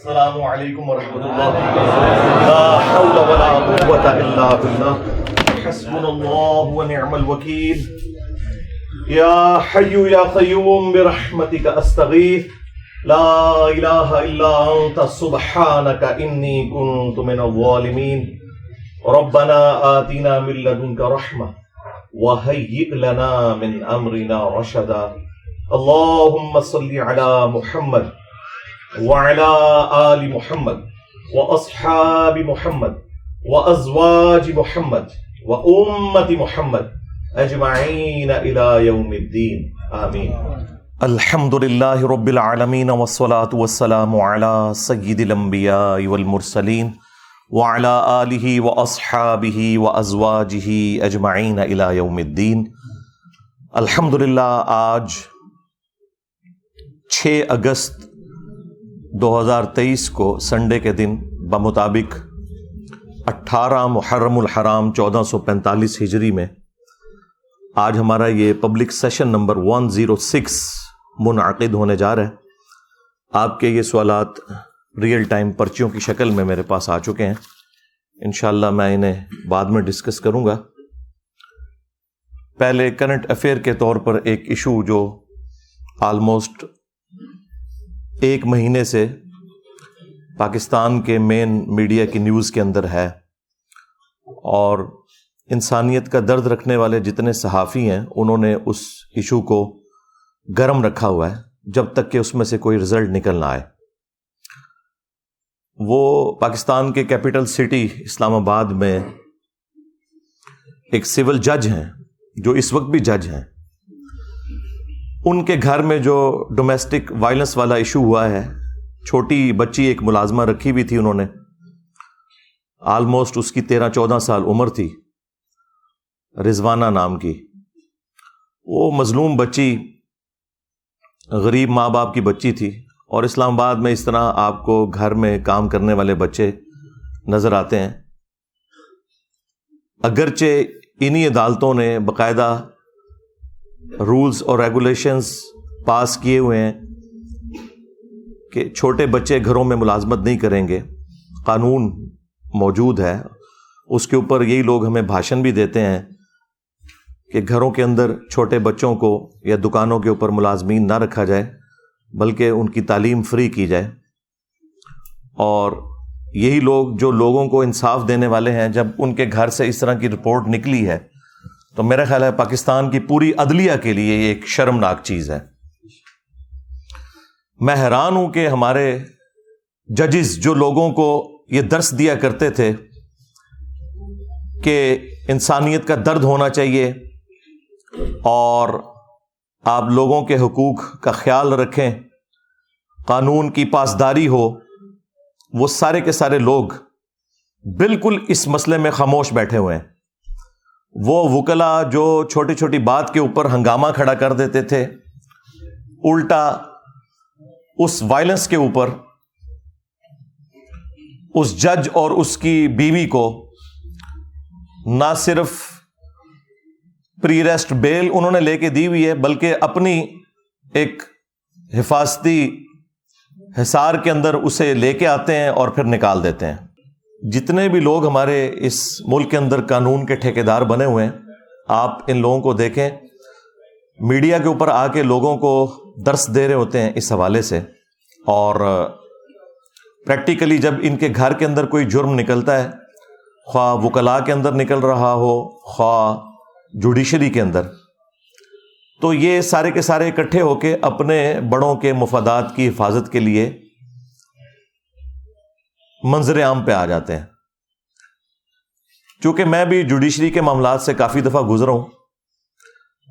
السلام علیکم ورحمۃ اللہ لا حول ولا قوة الا بالله حسبنا الله ونعم الوكيل يا حي يا قيوم برحمتك استغيث لا اله الا انت سبحانك اني كنت من الظالمين ربنا آتنا من لدنك رحمة وهيئ لنا من امرنا رشدا. اللهم صل على محمد وعلى آل محمد وأصحاب محمد وأزواج محمد وأمة محمد أجمعين إلى يوم الدين. آمين. الحمد لله رب العالمين والصلاة والسلام على سيد الأنبياء والمرسلين وعلى آله وأصحابه وأزواجه أجمعين إلى يوم الدين. الحمد للہ آج چھ اگست دو ہزار تیئیس کو سنڈے کے دن بمطابق اٹھارہ محرم الحرام چودہ سو پینتالیس ہجری میں آج ہمارا یہ public session number one zero six منعقد ہونے جا رہا ہے۔ آپ کے یہ سوالات ریئل ٹائم پرچیوں کی شکل میں میرے پاس آ چکے ہیں۔ انشاءاللہ میں انہیں بعد میں ڈسکس کروں گا۔ پہلے کرنٹ افیئر کے طور پر ایک ایشو جو آلموسٹ ایک مہینے سے پاکستان کے مین میڈیا کی نیوز کے اندر ہے اور انسانیت کا درد رکھنے والے جتنے صحافی ہیں، انہوں نے اس ایشو کو گرم رکھا ہوا ہے جب تک کہ اس میں سے کوئی رزلٹ نکل نہ آئے۔ وہ پاکستان کے کیپٹل سٹی اسلام آباد میں ایک سول جج ہیں، جو اس وقت بھی جج ہیں۔ ان کے گھر میں جو ڈومیسٹک وائلنس والا ایشو ہوا ہے، چھوٹی بچی ایک ملازمہ رکھی بھی تھی انہوں نے۔ آلموسٹ اس کی تیرہ چودہ سال عمر تھی۔ رضوانہ نام کی۔ وہ مظلوم بچی غریب ماں باپ کی بچی تھی۔ اور اسلام آباد میں اس طرح آپ کو گھر میں کام کرنے والے بچے نظر آتے ہیں۔ اگرچہ انہی عدالتوں نے باقاعدہ رولز اور ریگولیشنز پاس کیے ہوئے ہیں کہ چھوٹے بچے گھروں میں ملازمت نہیں کریں گے۔ قانون موجود ہے۔ اس کے اوپر یہی لوگ ہمیں بھاشن بھی دیتے ہیں کہ گھروں کے اندر چھوٹے بچوں کو یا دکانوں کے اوپر ملازمین نہ رکھا جائے، بلکہ ان کی تعلیم فری کی جائے۔ اور یہی لوگ جو لوگوں کو انصاف دینے والے ہیں، جب ان کے گھر سے اس طرح کی رپورٹ نکلی ہے تو میرا خیال ہے پاکستان کی پوری عدلیہ کے لیے یہ ایک شرمناک چیز ہے۔ میں حیران ہوں کہ ہمارے ججز جو لوگوں کو یہ درس دیا کرتے تھے کہ انسانیت کا درد ہونا چاہیے اور آپ لوگوں کے حقوق کا خیال رکھیں، قانون کی پاسداری ہو، وہ سارے کے سارے لوگ بالکل اس مسئلے میں خاموش بیٹھے ہوئے ہیں۔ وہ وکلا جو چھوٹی چھوٹی بات کے اوپر ہنگامہ کھڑا کر دیتے تھے، الٹا اس وائلنس کے اوپر اس جج اور اس کی بیوی کو نہ صرف پری ریسٹ بیل انہوں نے لے کے دی ہوئی ہے، بلکہ اپنی ایک حفاظتی حصار کے اندر اسے لے کے آتے ہیں اور پھر نکال دیتے ہیں۔ جتنے بھی لوگ ہمارے اس ملک کے اندر قانون کے ٹھیکیدار بنے ہوئے ہیں، آپ ان لوگوں کو دیکھیں۔ میڈیا کے اوپر آ کے لوگوں کو درس دے رہے ہوتے ہیں اس حوالے سے۔ اور پریکٹیکلی جب ان کے گھر کے اندر کوئی جرم نکلتا ہے، خواہ وکلا کے اندر نکل رہا ہو، خواہ جوڈیشری کے اندر، تو یہ سارے کے سارے اکٹھے ہو کے اپنے بڑوں کے مفادات کی حفاظت کے لیے منظر عام پہ آ جاتے ہیں۔ چونکہ میں بھی جوڈیشری کے معاملات سے کافی دفعہ گزرا ہوں۔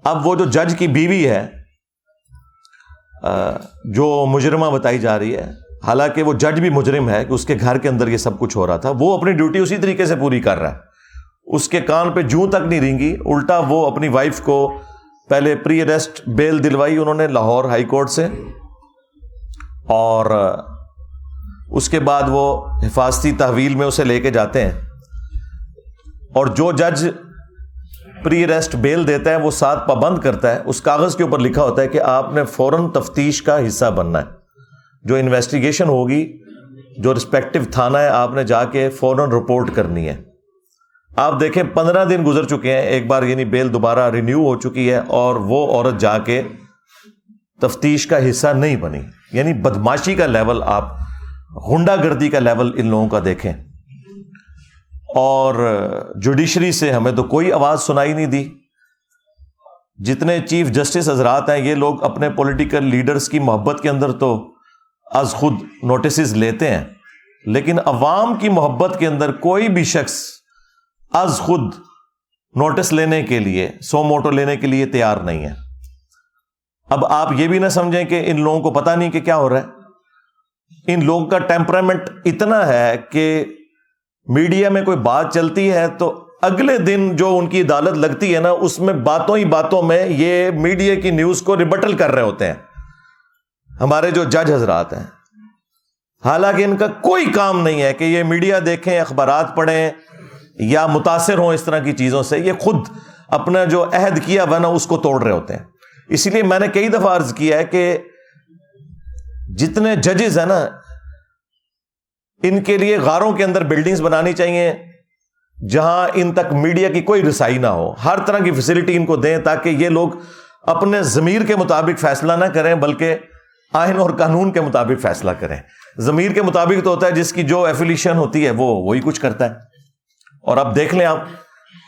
اب وہ جو جج کی بیوی ہے جو مجرمہ بتائی جا رہی ہے، حالانکہ وہ جج بھی مجرم ہے کہ اس کے گھر کے اندر یہ سب کچھ ہو رہا تھا، وہ اپنی ڈیوٹی اسی طریقے سے پوری کر رہا ہے۔ اس کے کان پہ جوں تک نہیں رینگی، الٹا وہ اپنی وائف کو پہلے پری اریسٹ بیل دلوائی انہوں نے لاہور ہائی کورٹ سے۔ اور اس کے بعد وہ حفاظتی تحویل میں اسے لے کے جاتے ہیں۔ اور جو جج پری اریسٹ بیل دیتا ہے، وہ ساتھ پابند کرتا ہے۔ اس کاغذ کے اوپر لکھا ہوتا ہے کہ آپ نے فوراً تفتیش کا حصہ بننا ہے۔ جو انویسٹیگیشن ہوگی، جو رسپیکٹو تھانہ ہے، آپ نے جا کے فوراً رپورٹ کرنی ہے۔ آپ دیکھیں، پندرہ دن گزر چکے ہیں۔ ایک بار یعنی بیل دوبارہ رینیو ہو چکی ہے اور وہ عورت جا کے تفتیش کا حصہ نہیں بنی۔ یعنی بدماشی کا لیول آپ ہنڈا گردی کا لیول ان لوگوں کا دیکھیں۔ اور جوڈیشری سے ہمیں تو کوئی آواز سنائی نہیں دی۔ جتنے چیف جسٹس حضرات ہیں، یہ لوگ اپنے پولیٹیکل لیڈرز کی محبت کے اندر تو از خود نوٹسز لیتے ہیں۔ لیکن عوام کی محبت کے اندر کوئی بھی شخص از خود نوٹس لینے کے لیے، سو موٹو لینے کے لیے تیار نہیں ہے۔ اب آپ یہ بھی نہ سمجھیں کہ ان لوگوں کو پتا نہیں کہ کیا ہو رہا ہے۔ ان لوگوں کا ٹیمپرامنٹ اتنا ہے کہ میڈیا میں کوئی بات چلتی ہے تو اگلے دن جو ان کی عدالت لگتی ہے نا، اس میں باتوں ہی باتوں میں یہ میڈیا کی نیوز کو ریبٹل کر رہے ہوتے ہیں۔ ہمارے جو جج حضرات ہیں۔ حالانکہ ان کا کوئی کام نہیں ہے کہ یہ میڈیا دیکھیں، اخبارات پڑھیں یا متاثر ہوں اس طرح کی چیزوں سے۔ یہ خود اپنا جو عہد کیا ہوا نا، اس کو توڑ رہے ہوتے ہیں۔ اسی لیے میں نے کئی دفعہ عرض کیا ہے کہ جتنے ججز ہیں نا، ان کے لیے غاروں کے اندر بلڈنگز بنانی چاہیے، جہاں ان تک میڈیا کی کوئی رسائی نہ ہو۔ ہر طرح کی فیسلٹی ان کو دیں تاکہ یہ لوگ اپنے ضمیر کے مطابق فیصلہ نہ کریں، بلکہ آئین اور قانون کے مطابق فیصلہ کریں۔ ضمیر کے مطابق تو ہوتا ہے، جس کی جو ایفیلیشن ہوتی ہے، وہ وہی کچھ کرتا ہے۔ اور اب دیکھ لیں آپ،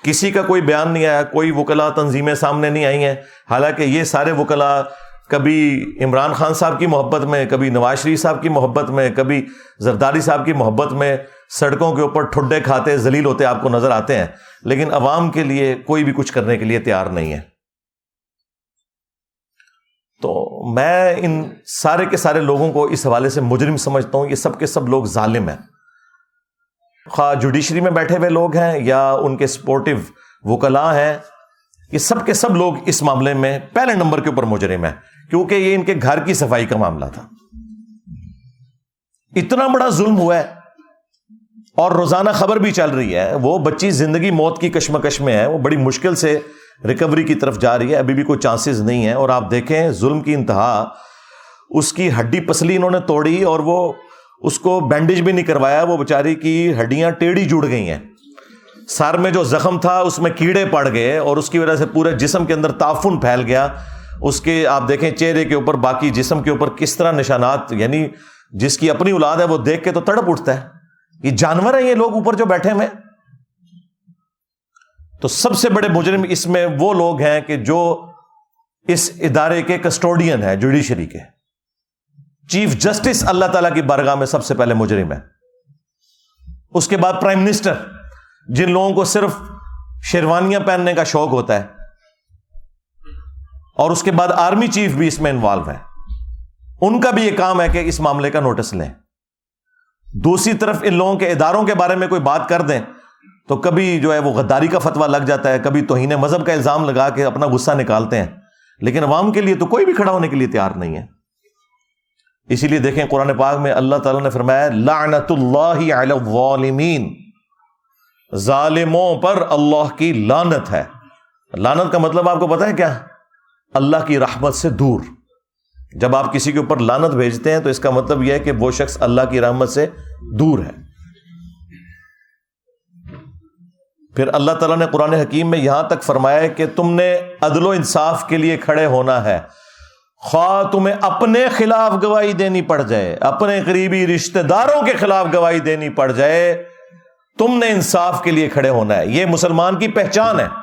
کسی کا کوئی بیان نہیں آیا، کوئی وکلا تنظیمیں سامنے نہیں آئی ہیں۔ حالانکہ یہ سارے وکلا کبھی عمران خان صاحب کی محبت میں، کبھی نواز شریف صاحب کی محبت میں، کبھی زرداری صاحب کی محبت میں سڑکوں کے اوپر ٹھڈے کھاتے ذلیل ہوتے آپ کو نظر آتے ہیں، لیکن عوام کے لیے کوئی بھی کچھ کرنے کے لیے تیار نہیں ہے۔ تو میں ان سارے کے سارے لوگوں کو اس حوالے سے مجرم سمجھتا ہوں، یہ سب کے سب لوگ ظالم ہیں۔ خواہ جوڈیشری میں بیٹھے ہوئے لوگ ہیں یا ان کے سپورٹو وکلا ہیں، یہ سب کے سب لوگ اس معاملے میں پہلے نمبر کے اوپر مجرم ہیں۔ کیونکہ یہ ان کے گھر کی صفائی کا معاملہ تھا۔ اتنا بڑا ظلم ہوا ہے اور روزانہ خبر بھی چل رہی ہے، وہ بچی زندگی موت کی کشمکش میں ہے، وہ بڑی مشکل سے ریکوری کی طرف جا رہی ہے، ابھی بھی کوئی چانسز نہیں ہے اور آپ دیکھیں، ظلم کی انتہا، اس کی ہڈی پسلی انہوں نے توڑی اور وہ اس کو بینڈیج بھی نہیں کروایا، وہ بیچاری کی ہڈیاں ٹیڑھی جڑ گئی ہیں۔ سر میں جو زخم تھا، اس میں کیڑے پڑ گئے اور اس کی وجہ سے پورے جسم کے اندر تعفن پھیل گیا۔ اس کے آپ دیکھیں چہرے کے اوپر باقی جسم کے اوپر کس طرح نشانات یعنی جس کی اپنی اولاد ہے وہ دیکھ کے تو تڑپ اٹھتا ہے یہ جانور ہیں یہ لوگ اوپر جو بیٹھے ہوئے تو سب سے بڑے مجرم اس میں وہ لوگ ہیں کہ جو اس ادارے کے کسٹوڈین ہے جوڈیشری کے۔ چیف جسٹس اللہ تعالی کی بارگاہ میں سب سے پہلے مجرم ہے اس کے بعد پرائم منسٹر، جن لوگوں کو صرف شیروانیاں پہننے کا شوق ہوتا ہے۔ اور اس کے بعد آرمی چیف بھی اس میں انوالو ہے ان کا بھی یہ کام ہے کہ اس معاملے کا نوٹس لیں۔ دوسری طرف ان لوگوں کے اداروں کے بارے میں کوئی بات کر دیں تو کبھی جو ہے وہ غداری کا فتوا لگ جاتا ہے، کبھی توہین مذہب کا الزام لگا کے اپنا غصہ نکالتے ہیں۔ لیکن عوام کے لیے تو کوئی بھی کھڑا ہونے کے لیے تیار نہیں ہے۔ اسی لیے دیکھیں قرآن پاک میں اللہ تعالیٰ نے فرمایا، لعنت اللہ علی الظالمین۔ ظالموں پر اللہ کی لانت ہے۔ لانت کا مطلب آپ کو پتا ہے کیا؟ اللہ کی رحمت سے دور۔ جب آپ کسی کے اوپر لانت بھیجتے ہیں تو اس کا مطلب یہ ہے کہ وہ شخص اللہ کی رحمت سے دور ہے۔ پھر اللہ تعالیٰ نے قرآن حکیم میں یہاں تک فرمایا کہ تم نے عدل و انصاف کے لیے کھڑے ہونا ہے۔ خواہ تمہیں اپنے خلاف گواہی دینی پڑ جائے، اپنے قریبی رشتے داروں کے خلاف گواہی دینی پڑ جائے، تم نے انصاف کے لیے کھڑے ہونا ہے۔ یہ مسلمان کی پہچان ہے۔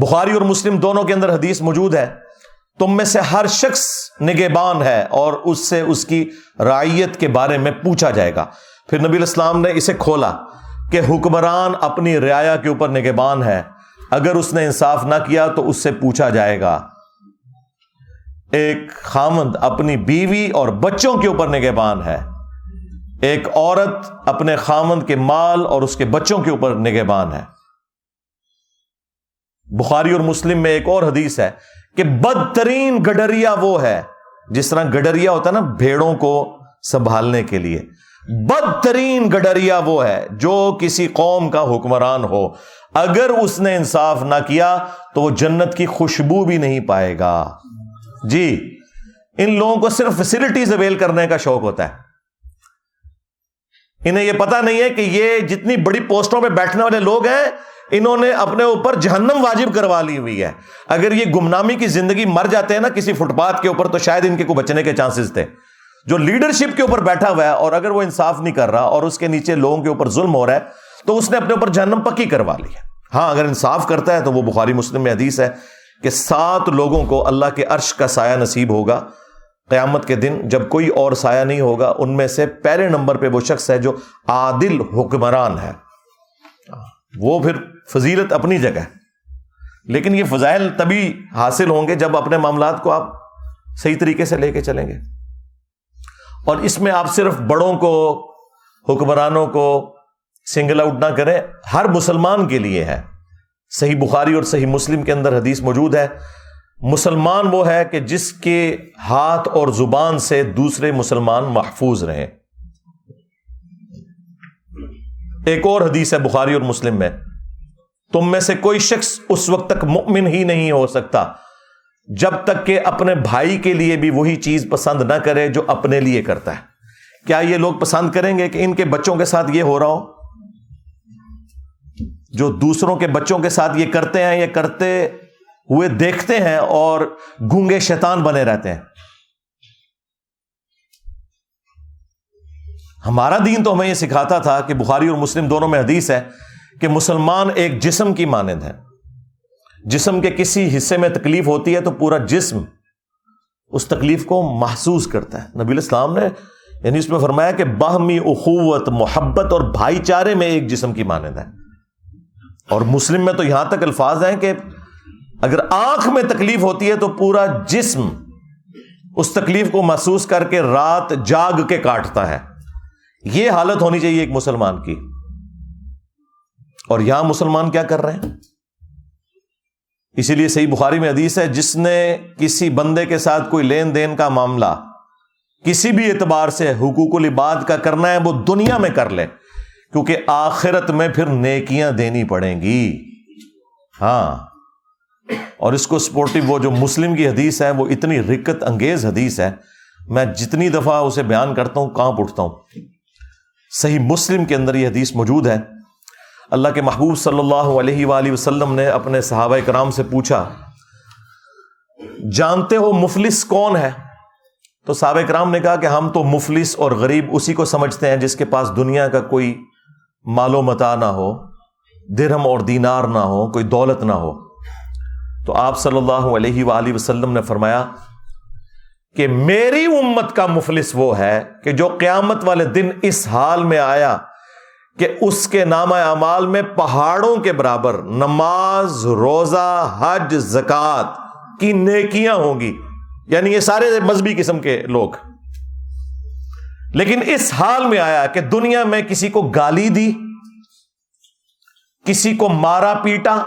بخاری اور مسلم دونوں کے اندر حدیث موجود ہے۔ تم میں سے ہر شخص نگہبان ہے اور اس سے اس کی رائیت کے بارے میں پوچھا جائے گا۔ پھر نبی الاسلام نے اسے کھولا کہ حکمران اپنی رعایا کے اوپر نگہبان ہے۔ اگر اس نے انصاف نہ کیا تو اس سے پوچھا جائے گا۔ ایک خامند اپنی بیوی اور بچوں کے اوپر نگہبان ہے۔ ایک عورت اپنے خامند کے مال اور اس کے بچوں کے اوپر نگہبان ہے۔ بخاری اور مسلم میں ایک اور حدیث ہے کہ بدترین گڈریا وہ ہے، جس طرح گڈریا ہوتا ہے نا بھیڑوں کو سنبھالنے کے لیے۔ بدترین گڈریا وہ ہے جو کسی قوم کا حکمران ہو۔ اگر اس نے انصاف نہ کیا تو وہ جنت کی خوشبو بھی نہیں پائے گا۔ جی ان لوگوں کو صرف فیسلٹیز اویل کرنے کا شوق ہوتا ہے۔ انہیں یہ پتا نہیں ہے کہ یہ جتنی بڑی پوسٹوں پہ بیٹھنے والے لوگ ہیں انہوں نے اپنے اوپر جہنم واجب کروا لی ہوئی ہے۔ اگر یہ گمنامی کی زندگی مر جاتے ہیں نا کسی فٹ پاتھ کے اوپر تو شاید ان کے کو بچنے کے چانسز تھے۔ جو لیڈرشپ کے اوپر بیٹھا ہوا ہے اور اگر وہ انصاف نہیں کر رہا اور اس کے نیچے لوگوں کے اوپر ظلم ہو رہا ہے تو اس نے اپنے اوپر جہنم پکی کروا لی ہے۔ ہاں اگر انصاف کرتا ہے تو وہ بخاری مسلم میں حدیث ہے کہ سات لوگوں کو اللہ کے عرش کا سایہ نصیب ہوگا۔ قیامت کے دن جب کوئی اور سایہ نہیں ہوگا، ان میں سے پہلے نمبر پہ وہ شخص ہے جو عادل حکمران ہے۔ وہ پھر فضیلت اپنی جگہ لیکن یہ فضائل تبھی حاصل ہوں گے جب اپنے معاملات کو آپ صحیح طریقے سے لے کے چلیں گے۔ اور اس میں آپ صرف بڑوں کو، حکمرانوں کو سنگل آؤٹ نہ کریں، ہر مسلمان کے لیے ہے۔ صحیح بخاری اور صحیح مسلم کے اندر حدیث موجود ہے۔ مسلمان وہ ہے کہ جس کے ہاتھ اور زبان سے دوسرے مسلمان محفوظ رہیں۔ ایک اور حدیث ہے بخاری اور مسلم میں۔ تم میں سے کوئی شخص اس وقت تک مؤمن ہی نہیں ہو سکتا جب تک کہ اپنے بھائی کے لیے بھی وہی چیز پسند نہ کرے جو اپنے لیے کرتا ہے۔ کیا یہ لوگ پسند کریں گے کہ ان کے بچوں کے ساتھ یہ ہو رہا ہو؟ جو دوسروں کے بچوں کے ساتھ یہ کرتے ہیں، یہ کرتے ہوئے دیکھتے ہیں اور گونگے شیطان بنے رہتے ہیں۔ ہمارا دین تو ہمیں یہ سکھاتا تھا کہ بخاری اور مسلم دونوں میں حدیث ہے کہ مسلمان ایک جسم کی مانند ہے۔ جسم کے کسی حصے میں تکلیف ہوتی ہے تو پورا جسم اس تکلیف کو محسوس کرتا ہے۔ نبی الاسلام نے یعنی اس میں فرمایا کہ باہمی اخوت، محبت اور بھائی چارے میں ایک جسم کی مانند ہے۔ اور مسلم میں تو یہاں تک الفاظ ہیں کہ اگر آنکھ میں تکلیف ہوتی ہے تو پورا جسم اس تکلیف کو محسوس کر کے رات جاگ کے کاٹتا ہے۔ یہ حالت ہونی چاہیے ایک مسلمان کی۔ اور یہاں مسلمان کیا کر رہے ہیں؟ اسی لیے صحیح بخاری میں حدیث ہے، جس نے کسی بندے کے ساتھ کوئی لین دین کا معاملہ، کسی بھی اعتبار سے حقوق العباد کا کرنا ہے، وہ دنیا میں کر لے، کیونکہ آخرت میں پھر نیکیاں دینی پڑیں گی۔ ہاں۔ اور اس کو سپورٹو وہ جو مسلم کی حدیث ہے، وہ اتنی رکت انگیز حدیث ہے، میں جتنی دفعہ اسے بیان کرتا ہوں کہاں اٹھتا ہوں۔ صحیح مسلم کے اندر یہ حدیث موجود ہے۔ اللہ کے محبوب صلی اللہ علیہ وآلہ وسلم نے اپنے صحابہ کرام سے پوچھا، جانتے ہو مفلس کون ہے؟ تو صحابہ کرام نے کہا کہ ہم تو مفلس اور غریب اسی کو سمجھتے ہیں جس کے پاس دنیا کا کوئی مال و متا نہ ہو، درہم اور دینار نہ ہو، کوئی دولت نہ ہو۔ تو آپ صلی اللہ علیہ وآلہ وسلم نے فرمایا کہ میری امت کا مفلس وہ ہے کہ جو قیامت والے دن اس حال میں آیا کہ اس کے نام اعمال میں پہاڑوں کے برابر نماز، روزہ، حج زکات کی نیکیاں ہوں گی۔ یعنی یہ سارے مذہبی قسم کے لوگ۔ لیکن اس حال میں آیا کہ دنیا میں کسی کو گالی دی، کسی کو مارا پیٹا،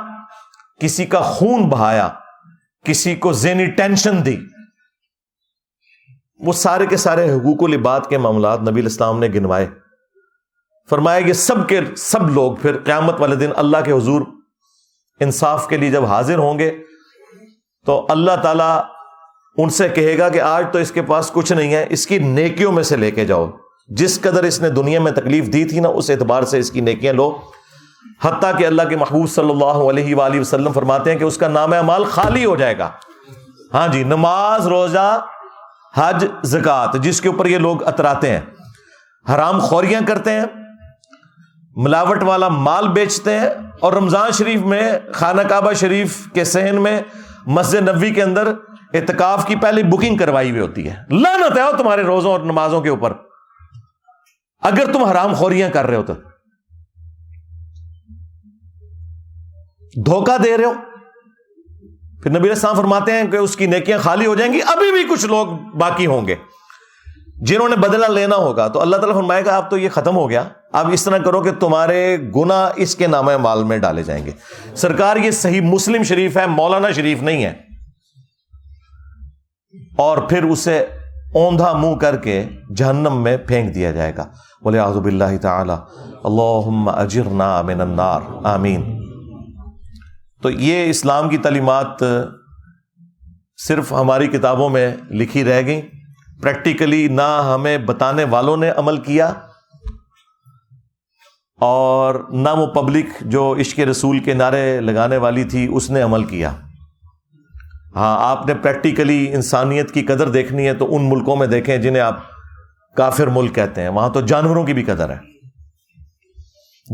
کسی کا خون بہایا، کسی کو زینی ٹینشن دی۔ وہ سارے کے سارے حقوق العباد کے معاملات نبی الاسلام نے گنوائے۔ فرمایا کہ سب کے سب لوگ پھر قیامت والے دن اللہ کے حضور انصاف کے لیے جب حاضر ہوں گے، تو اللہ تعالی ان سے کہے گا کہ آج تو اس کے پاس کچھ نہیں ہے، اس کی نیکیوں میں سے لے کے جاؤ۔ جس قدر اس نے دنیا میں تکلیف دی تھی نا، اس اعتبار سے اس کی نیکیاں لو۔ حتیٰ کہ اللہ کے محبوب صلی اللہ علیہ وآلہ وسلم فرماتے ہیں کہ اس کا نام اعمال خالی ہو جائے گا۔ ہاں جی نماز، روزہ، حج زکات جس کے اوپر یہ لوگ اتراتے ہیں۔ حرام خوریاں کرتے ہیں۔ ملاوٹ والا مال بیچتے ہیں اور رمضان شریف میں خانہ کعبہ شریف کے سہن میں مسجد نبی کے اندر اعتکاف کی پہلی بکنگ کروائی ہوئی ہوتی ہے۔ لانت ہے تمہارے روزوں اور نمازوں کے اوپر۔ اگر تم حرام خوریاں کر رہے ہو تو۔ دھوکہ دے رہے ہو۔ پھر نبی السلام فرماتے ہیں کہ اس کی نیکیاں خالی ہو جائیں گی۔ ابھی بھی کچھ لوگ باقی ہوں گے۔ جنہوں نے بدلہ لینا ہوگا تو اللہ تعالیٰ فرمائے گا، اب تو یہ ختم ہو گیا۔ اب اس طرح کرو کہ تمہارے گنا اس کے نام مال میں ڈالے جائیں گے۔ سرکار یہ صحیح مسلم شریف ہے، مولانا شریف نہیں ہے۔ اور پھر اسے اوندھا منہ کر کے جہنم میں پھینک دیا جائے گا۔ بولے آزب اللہ تعالی۔ اللہ اجرنا من النار۔ آمین۔ تو یہ اسلام کی تعلیمات صرف ہماری کتابوں میں لکھی رہ گئی پریکٹیکلی نہ ہمیں بتانے والوں نے عمل کیا۔ اور نہ وہ پبلک جو عشق رسول کے نعرے لگانے والی تھی، اس نے عمل کیا۔ ہاں آپ نے پریکٹیکلی انسانیت کی قدر دیکھنی ہے تو ان ملکوں میں دیکھیں جنہیں آپ کافر ملک کہتے ہیں۔ وہاں تو جانوروں کی بھی قدر ہے۔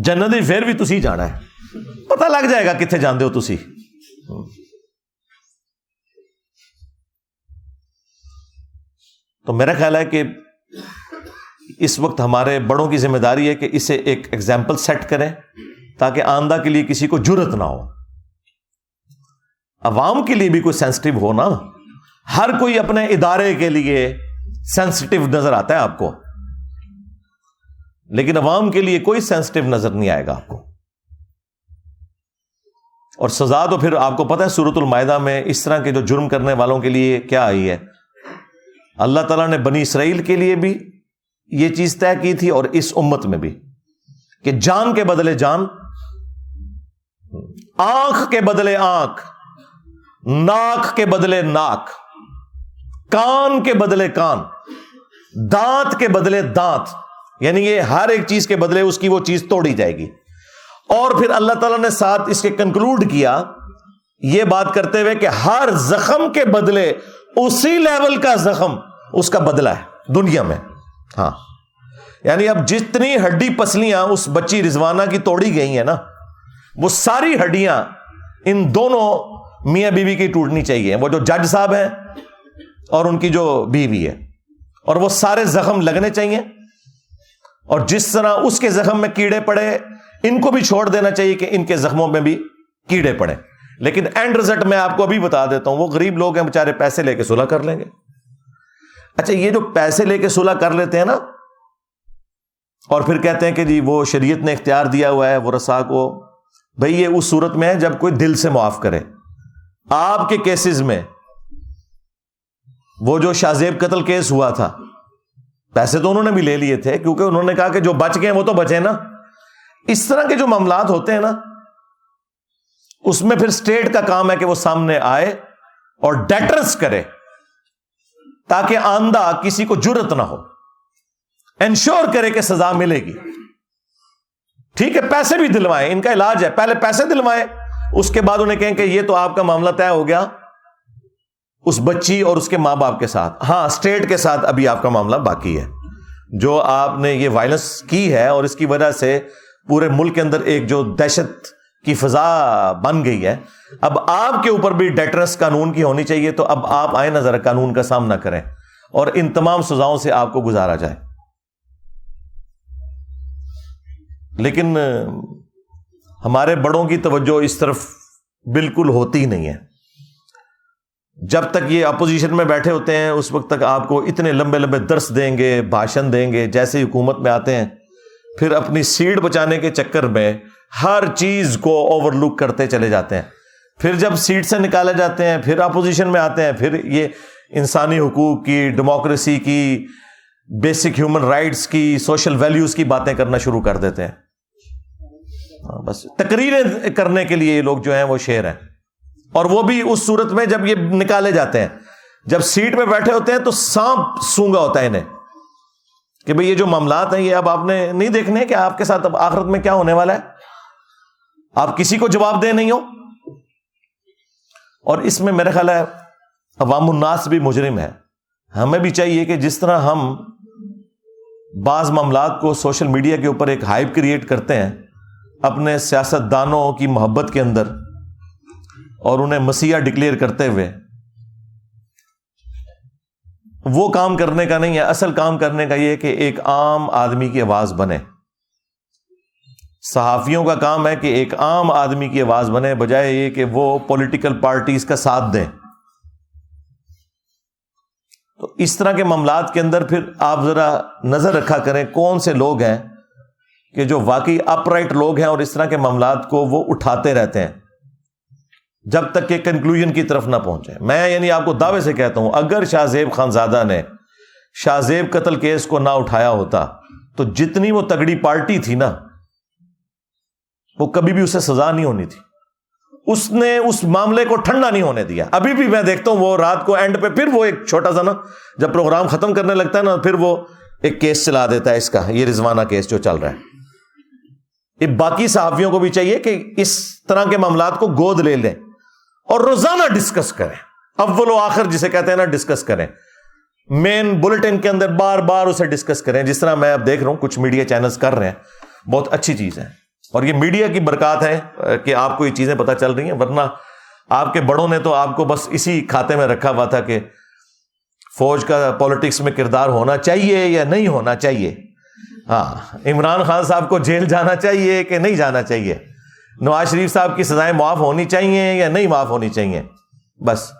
جنت پھر بھی تسی جانا ہے۔ پتہ لگ جائے گا کتنے جانے ہو تسی۔ تو میرا خیال ہے کہ اس وقت ہمارے بڑوں کی ذمہ داری ہے کہ اسے ایک ایگزامپل سیٹ کریں تاکہ آندہ کے لیے کسی کو جرت نہ ہو۔ عوام کے لیے بھی کوئی سینسٹیو ہو نا۔ ہر کوئی اپنے ادارے کے لیے سینسٹیو نظر آتا ہے آپ کو۔ لیکن عوام کے لیے کوئی سینسٹیو نظر نہیں آئے گا آپ کو۔ اور سزا تو پھر آپ کو پتا ہے سورت المائدہ میں اس طرح کے جو جرم کرنے والوں کے لیے کیا آئی ہے۔ اللہ تعالیٰ نے بنی اسرائیل کے لیے بھی یہ چیز طے کی تھی اور اس امت میں بھی کہ جان کے بدلے جان، آنکھ کے بدلے آنکھ، ناک کے بدلے ناک، کان کے بدلے کان، دانت کے بدلے دانت یعنی یہ ہر ایک چیز کے بدلے اس کی وہ چیز توڑی جائے گی۔ اور پھر اللہ تعالیٰ نے ساتھ اس کے کنکلوڈ کیا یہ بات کرتے ہوئے کہ ہر زخم کے بدلے اسی لیول کا زخم اس کا بدلہ ہے دنیا میں۔ ہاں۔ یعنی اب جتنی ہڈی پسلیاں اس بچی رضوانہ کی توڑی گئی ہیں نا، وہ ساری ہڈیاں ان دونوں میاں بیوی کی ٹوٹنی چاہیے۔ وہ جو جج صاحب ہیں اور ان کی جو بیوی ہے۔ اور وہ سارے زخم لگنے چاہیے۔ اور جس طرح اس کے زخم میں کیڑے پڑے، ان کو بھی چھوڑ دینا چاہیے کہ ان کے زخموں میں بھی کیڑے پڑے۔ لیکن اینڈ ریزلٹ میں آپ کو ابھی بتا دیتا ہوں، وہ غریب لوگ ہیں بےچارے پیسے لے کے سلح کر لیں گے۔ اچھا یہ جو پیسے لے کے سلح کر لیتے ہیں نا، اور پھر کہتے ہیں کہ جی وہ شریعت نے اختیار دیا ہوا ہے، وہ رسا کو۔ بھائی یہ اس صورت میں ہے جب کوئی دل سے معاف کرے۔ آپ کے کیسز میں وہ جو شاہزیب قتل کیس ہوا تھا، پیسے تو انہوں نے بھی لے لیے تھے، کیونکہ انہوں نے کہا کہ جو بچ گئے وہ تو بچے نا۔ اس طرح کے جو معاملات ہوتے ہیں نا، اس میں پھر اسٹیٹ کا کام ہے کہ وہ سامنے آئے اور ڈیٹرس کرے۔ تاکہ آندہ کسی کو جرت نہ ہو۔ انشور کرے کہ سزا ملے گی۔ ٹھیک ہے، پیسے بھی دلوائیں، ان کا علاج ہے۔ پہلے پیسے دلوائیں، اس کے بعد انہیں کہیں کہ یہ تو آپ کا معاملہ طے ہو گیا۔ اس بچی اور اس کے ماں باپ کے ساتھ۔ ہاں اسٹیٹ کے ساتھ ابھی آپ کا معاملہ باقی ہے۔ جو آپ نے یہ وائلنس کی ہے اور اس کی وجہ سے پورے ملک کے اندر ایک جو دہشت کی فضا بن گئی ہے۔ اب آپ کے اوپر بھی ڈیٹرس قانون کی ہونی چاہیے تو اب آپ آئے نظر قانون کا سامنا کریں اور ان تمام سزاؤں سے آپ کو گزارا جائے۔ لیکن، ہمارے بڑوں کی توجہ اس طرف بالکل ہوتی ہی نہیں ہے۔ جب تک یہ اپوزیشن میں بیٹھے ہوتے ہیں، اس وقت تک آپ کو اتنے لمبے لمبے درس دیں گے، بھاشن دیں گے، جیسے حکومت میں آتے ہیں، پھر اپنی سیٹ بچانے کے چکر میں ہر چیز کو اوور لک کرتے چلے جاتے ہیں۔ پھر جب سیٹ سے نکالے جاتے ہیں، پھر اپوزیشن میں آتے ہیں، پھر یہ انسانی حقوق کی ڈیموکریسی کی بیسک ہیومن رائٹس کی سوشل ویلیوز کی باتیں کرنا شروع کر دیتے ہیں۔ ہاں، بس تقریریں کرنے کے لیے یہ لوگ جو ہیں وہ شیر ہیں۔ اور وہ بھی اس صورت میں جب یہ نکالے جاتے ہیں۔ جب سیٹ میں بیٹھے ہوتے ہیں تو سانپ سونگا ہوتا ہے انہیں۔ کہ بھئی یہ جو معاملات ہیں، یہ اب آپ نے نہیں دیکھنے کہ آپ کے ساتھ اب آخرت میں کیا ہونے والا ہے؟ آپ کسی کو جواب دے نہیں ہو؟ اور اس میں میرا خیال ہے عوام الناس بھی مجرم ہے ہمیں بھی چاہیے کہ جس طرح ہم بعض معاملات کو سوشل میڈیا کے اوپر ایک ہائپ کریٹ کرتے ہیں، اپنے سیاست دانوں کی محبت کے اندر اور انہیں مسیح ڈکلیئر کرتے ہوئے، وہ کام کرنے کا نہیں ہے۔ اصل کام کرنے کا یہ کہ ایک عام آدمی کی آواز بنے۔ صحافیوں کا کام ہے کہ ایک عام آدمی کی آواز بنے، بجائے یہ کہ وہ پولیٹیکل پارٹیز کا ساتھ دیں۔ تو اس طرح کے معاملات کے اندر پھر آپ ذرا نظر رکھا کریں، کون سے لوگ ہیں کہ جو واقعی اپ رائٹ لوگ ہیں اور اس طرح کے معاملات کو وہ اٹھاتے رہتے ہیں جب تک کہ کنکلوژن کی طرف نہ پہنچے۔ میں یعنی آپ کو دعوے سے کہتا ہوں، اگر شاہ زیب خان زادہ نے شاہ زیب قتل کیس کو نہ اٹھایا ہوتا تو جتنی وہ تگڑی پارٹی تھی نا وہ کبھی بھی اسے سزا نہیں ہونی تھی۔ اس نے اس معاملے کو ٹھنڈا نہیں ہونے دیا۔ ابھی بھی میں دیکھتا ہوں وہ رات کو اینڈ پہ پھر وہ ایک چھوٹا سا نا جب پروگرام ختم کرنے لگتا ہے نا پھر وہ ایک کیس چلا دیتا ہے اس کا، یہ رضوانہ کیس جو چل رہا ہے۔ یہ باقی صحافیوں کو بھی چاہیے کہ اس طرح کے معاملات کو گود لے لیں اور روزانہ ڈسکس کریں۔ اول و آخر جسے کہتے ہیں نا ڈسکس کریں۔ مین بلٹن کے اندر بار بار اسے ڈسکس کریں۔ جس طرح میں اب دیکھ رہا ہوں، کچھ میڈیا چینلز کر رہے ہیں۔ بہت اچھی چیز ہے۔ اور یہ میڈیا کی برکات ہے کہ آپ کو یہ چیزیں پتہ چل رہی ہیں، ورنہ آپ کے بڑوں نے تو آپ کو بس اسی کھاتے میں رکھا ہوا تھا کہ فوج کا پالیٹکس میں کردار ہونا چاہیے یا نہیں ہونا چاہیے۔ ہاں عمران خان صاحب کو جیل جانا چاہیے کہ نہیں جانا چاہیے؟ نواز شریف صاحب کی سزائیں معاف ہونی چاہیے یا نہیں معاف ہونی چاہیے؟ بس۔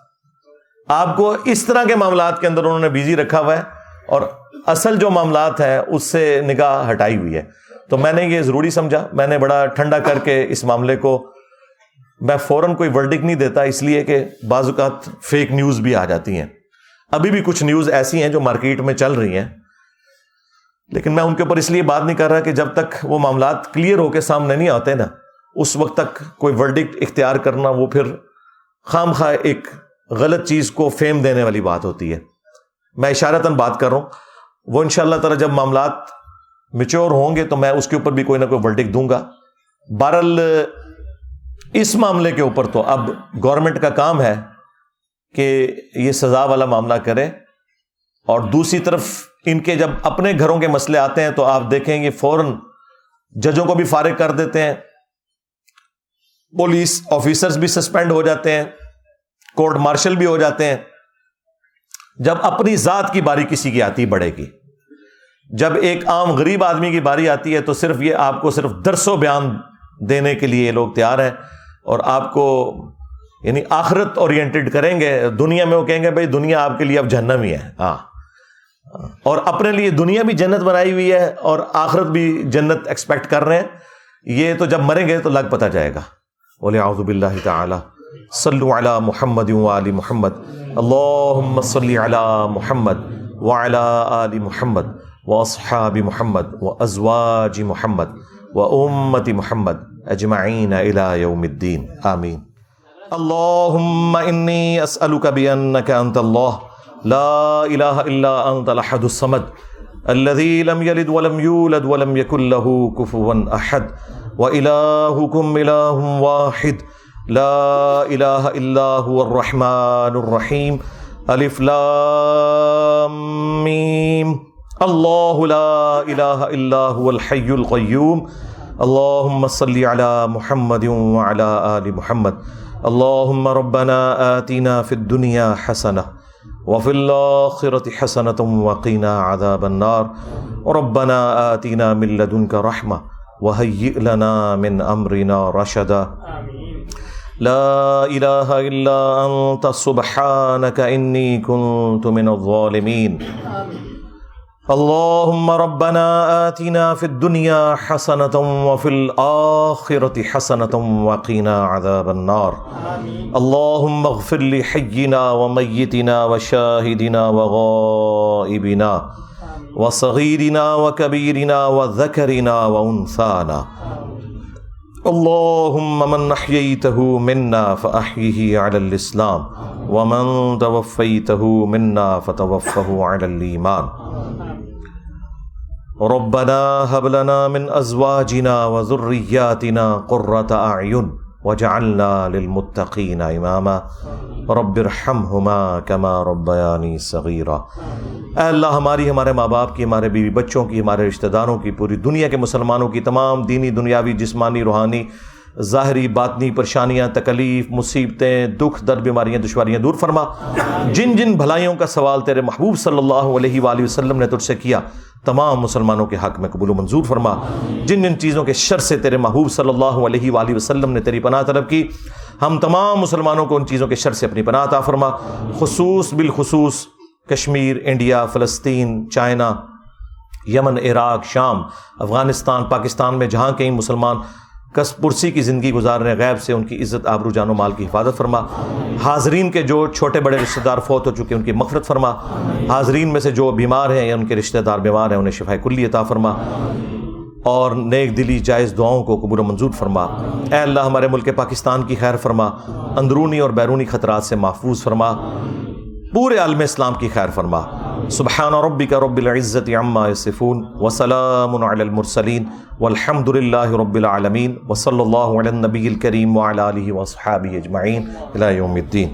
آپ کو اس طرح کے معاملات کے اندر انہوں نے بیزی رکھا ہوا ہے اور اصل جو معاملات ہیں، اس سے نگاہ ہٹائی ہوئی ہے۔ تو میں نے یہ ضروری سمجھا، میں نے بڑا ٹھنڈا کر کے اس معاملے کو، میں فوراً کوئی ورڈک نہیں دیتا، اس لیے کہ بعض اوقات فیک نیوز بھی آ جاتی ہیں۔ ابھی بھی کچھ نیوز ایسی ہیں جو مارکیٹ میں چل رہی ہیں۔ لیکن میں ان کے اوپر اس لیے بات نہیں کر رہا کہ جب تک وہ معاملات کلیئر ہو کے سامنے نہیں آتے نا، اس وقت تک کوئی ورڈکٹ اختیار کرنا وہ پھر خام خواہ ایک غلط چیز کو فیم دینے والی بات ہوتی ہے۔ میں اشارتاً بات کر رہا ہوں۔ وہ ان شاء اللہ تعالیٰ جب معاملات میچور ہوں گے تو میں اس کے اوپر بھی کوئی نہ کوئی ورڈک دوں گا۔ بہرل اس معاملے کے اوپر تو اب گورنمنٹ کا کام ہے کہ یہ سزا والا معاملہ کرے۔ اور دوسری طرف، ان کے جب اپنے گھروں کے مسئلے آتے ہیں تو آپ دیکھیں گے فوراً ججوں کو بھی فارغ کر دیتے ہیں۔ پولیس آفیسرز بھی سسپینڈ ہو جاتے ہیں۔ کورٹ مارشل بھی ہو جاتے ہیں۔ جب اپنی ذات کی باری کسی کی آتی بڑھے گی۔ جب ایک عام غریب آدمی کی باری آتی ہے تو صرف یہ آپ کو صرف درس و بیان دینے کے لیے یہ لوگ تیار ہیں اور آپ کو یعنی آخرت اورینٹیڈ کریں گے، دنیا میں وہ کہیں گے، بھائی، دنیا آپ کے لیے اب جہنم ہی ہے۔ ہاں۔ اور اپنے لیے دنیا بھی جنت بنائی ہوئی ہے اور آخرت بھی جنت ایکسپیکٹ کر رہے ہیں۔ یہ تو جب مریں گے تو لگ پتہ جائے گا۔ بولے آؤ باللہ تعالی صلو علی محمد وعلی محمد۔ اللہم صلی علی محمد وعلی آل محمد۔ واصحاب محمد وازواج محمد وامت محمد اجمعین الى یوم الدین. آمین. اللہم انی اسألک بانک انت اللہ. لا الہ الا انت لحد الصمد. الذي لم يلد ولم يولد ولم يكن له كفوا احد. وإلهكم إله واحد. لا إله إلا هو الرحمن الرحيم ألف لام ميم الله لا إله إلا هو الحي القيوم اللهم صل على محمد وعلى آل محمد. اللهم ربنا آتنا في الدنيا حسنة وفي الآخرة حسنة وقنا عذاب النار. ربنا آتنا من لدنك رحمة وهيئ لنا من أمرنا رشدا لا إله إلا أنت سبحانك إني كنت من الظالمين آمين اللهم ربنا آتنا في الدنيا حسنة وفي الآخرة حسنة وقنا عذاب النار. آمين اللهم اغفر لحينا وميتنا وشاهدنا وغائبنا وصغيرنا وكبيرنا وذكرنا وأنثانا. اللهم من أحييته منا فأحيه على الإسلام، ومن توفيته منا فتوفه على الإيمان. ربنا هب لنا من ازواجنا وذرياتنا قرة اعين وجعلنا للمتقين اماما رب ارحمهما كما ربياني صغيرا. اے اللہ، ہماری، ہمارے ماں باپ کی، ہمارے بیوی بچوں کی، ہمارے رشتہ داروں کی، پوری دنیا کے مسلمانوں کی، تمام دینی، دنیاوی، جسمانی، روحانی ظاہری باطنی پریشانیاں، تکلیف، مصیبتیں، دکھ، درد، بیماریاں، دشواریاں دور فرما۔ جن جن بھلائیوں کا سوال تیرے محبوب صلی اللہ علیہ وآلہ وسلم نے تجھ سے کیا، تمام مسلمانوں کے حق میں قبول و منظور فرما۔ جن جن چیزوں کے شر سے تیرے محبوب صلی اللہ علیہ وآلہ وسلم نے تیری پناہ طلب کی، ہم تمام مسلمانوں کو ان چیزوں کے شر سے اپنی پناہ عطا فرما۔ خصوص بالخصوص Kashmir, India, Palestine, China, Yemen, Iraq, شام، افغانستان، پاکستان میں جہاں کہیں مسلمان کس پرسی کی زندگی گزار رہے غیب سے ان کی عزت، آبرو جان و مال کی حفاظت فرما۔ حاضرین کے جو چھوٹے بڑے رشتہ دار فوت ہو چکے ان کی مغفرت فرما۔ حاضرین میں سے جو بیمار ہیں یا ان کے رشتہ دار بیمار ہیں، انہیں شفا کلی عطا فرما۔ اور نیک دلی جائز دعاؤں کو قبول و منظور فرما۔ اے اللہ، ہمارے ملک پاکستان کی خیر فرما۔ اندرونی اور بیرونی خطرات سے محفوظ فرما۔ پورے عالم اسلام کی خیر فرما۔ سبحان ربک رب العزت عما یصفون وسلام علی المرسلین والحمد للہ رب العالمین وصلی اللہ علی النبی الکریم وعلی آلہ وصحابہ اجمعین الى یوم الدین۔